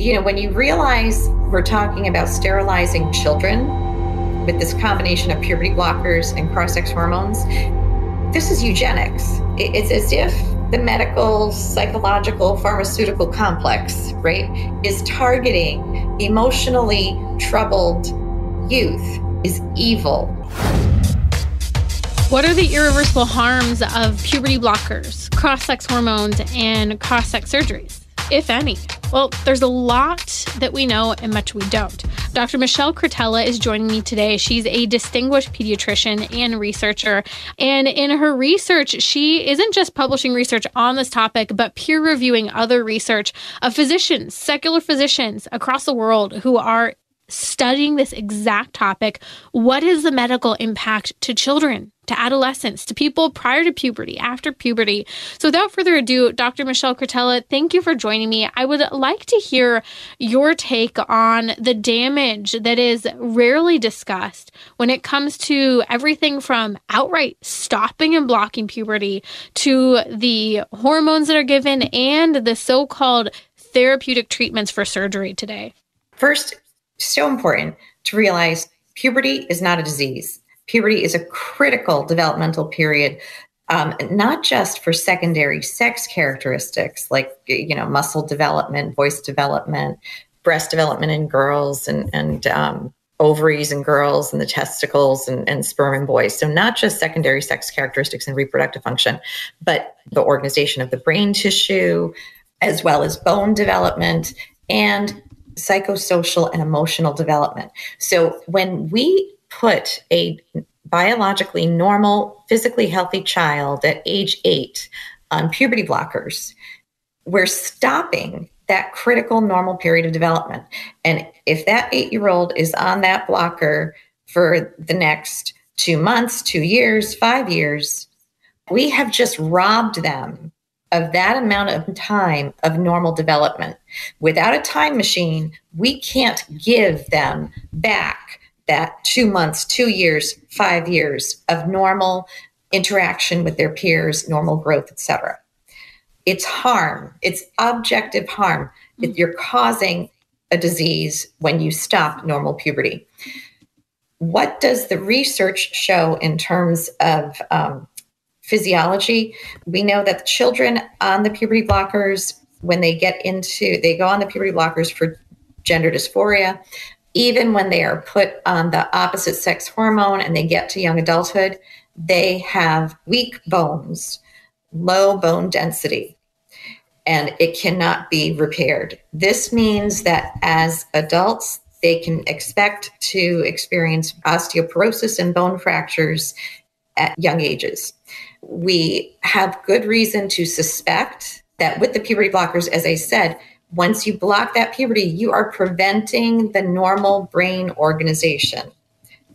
you know, when you realize we're talking about sterilizing children with this combination of puberty blockers and cross sex hormones, this is eugenics. It's as if the medical, psychological, pharmaceutical complex, right, is targeting emotionally troubled youth, is evil. What are the irreversible harms of puberty blockers, cross sex hormones, and cross sex surgeries? if any? Well, there's a lot that we know and much we don't. Dr. Michelle Cretella is joining me today. She's a distinguished pediatrician and researcher. And in her research, she isn't just publishing research on this topic, but peer reviewing other research of physicians, secular physicians across the world who are studying this exact topic. What is the medical impact to children? to adolescents, to people prior to puberty, after puberty. So, without further ado, Dr. Michelle Cretella, thank you for joining me. I would like to hear your take on the damage that is rarely discussed when it comes to everything from outright stopping and blocking puberty to the hormones that are given and the so called therapeutic treatments for surgery today. First, so important to realize puberty is not a disease. Puberty is a critical developmental period, um, not just for secondary sex characteristics like you know muscle development, voice development, breast development in girls, and and um, ovaries in girls, and the testicles and, and sperm in boys. So not just secondary sex characteristics and reproductive function, but the organization of the brain tissue, as well as bone development and psychosocial and emotional development. So when we put a biologically normal, physically healthy child at age eight on puberty blockers, we're stopping that critical normal period of development. And if that eight year old is on that blocker for the next two months, two years, five years, we have just robbed them of that amount of time of normal development. Without a time machine, we can't give them back that two months, two years, five years of normal interaction with their peers, normal growth, etc. It's harm. It's objective harm. Mm-hmm. You're causing a disease when you stop normal puberty. What does the research show in terms of um, physiology? We know that children on the puberty blockers, when they get into, they go on the puberty blockers for gender dysphoria, even when they are put on the opposite sex hormone and they get to young adulthood, they have weak bones, low bone density, and it cannot be repaired. This means that as adults, they can expect to experience osteoporosis and bone fractures at young ages. We have good reason to suspect that with the puberty blockers, as I said, once you block that puberty, you are preventing the normal brain organization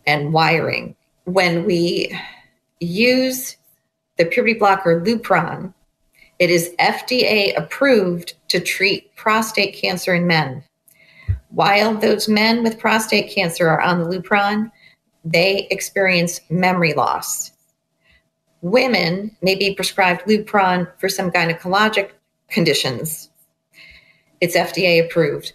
and wiring. When we use the puberty blocker Lupron, it is FDA approved to treat prostate cancer in men. While those men with prostate cancer are on the Lupron, they experience memory loss. Women may be prescribed Lupron for some gynecologic conditions it's FDA approved.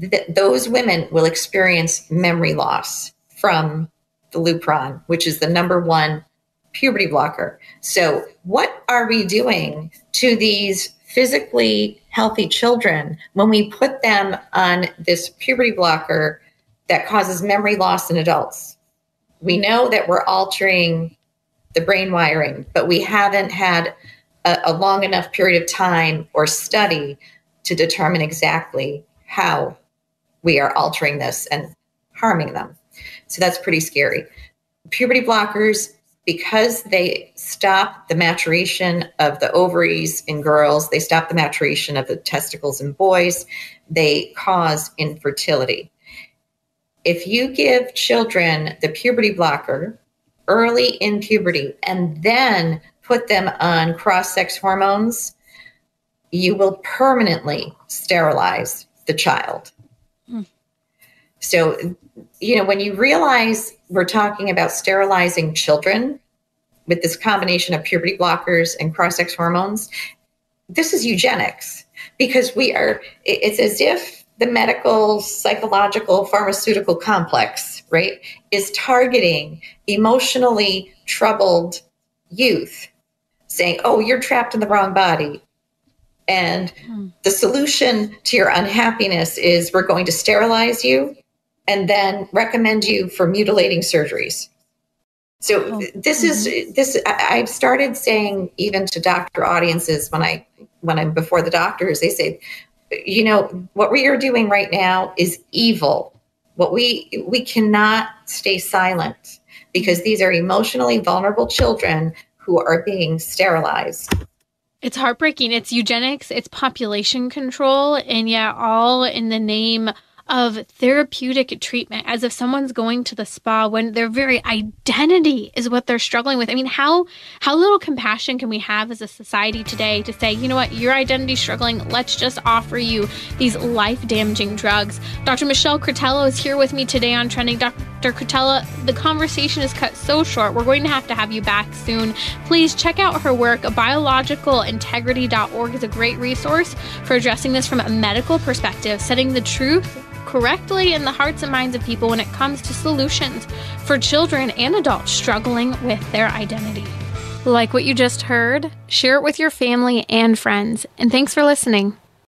Th- those women will experience memory loss from the Lupron, which is the number one puberty blocker. So, what are we doing to these physically healthy children when we put them on this puberty blocker that causes memory loss in adults? We know that we're altering the brain wiring, but we haven't had a, a long enough period of time or study to determine exactly how we are altering this and harming them. So that's pretty scary. Puberty blockers, because they stop the maturation of the ovaries in girls, they stop the maturation of the testicles in boys, they cause infertility. If you give children the puberty blocker early in puberty and then put them on cross sex hormones, you will permanently sterilize the child. Hmm. So, you know, when you realize we're talking about sterilizing children with this combination of puberty blockers and cross sex hormones, this is eugenics because we are, it's as if the medical, psychological, pharmaceutical complex, right, is targeting emotionally troubled youth, saying, oh, you're trapped in the wrong body. And hmm. the solution to your unhappiness is we're going to sterilize you and then recommend you for mutilating surgeries. So oh. this is mm-hmm. this I've started saying even to doctor audiences when I when I'm before the doctors, they say, you know, what we are doing right now is evil. What we we cannot stay silent because these are emotionally vulnerable children who are being sterilized. It's heartbreaking. It's eugenics, it's population control, and yet all in the name of therapeutic treatment as if someone's going to the spa when their very identity is what they're struggling with. I mean, how how little compassion can we have as a society today to say, you know what, your identity's struggling, let's just offer you these life-damaging drugs. Dr. Michelle Cretella is here with me today on Trending. Dr. Cretella, the conversation is cut so short. We're going to have to have you back soon. Please check out her work. Biologicalintegrity.org is a great resource for addressing this from a medical perspective, setting the truth correctly in the hearts and minds of people when it comes to solutions for children and adults struggling with their identity. Like what you just heard? Share it with your family and friends. And thanks for listening.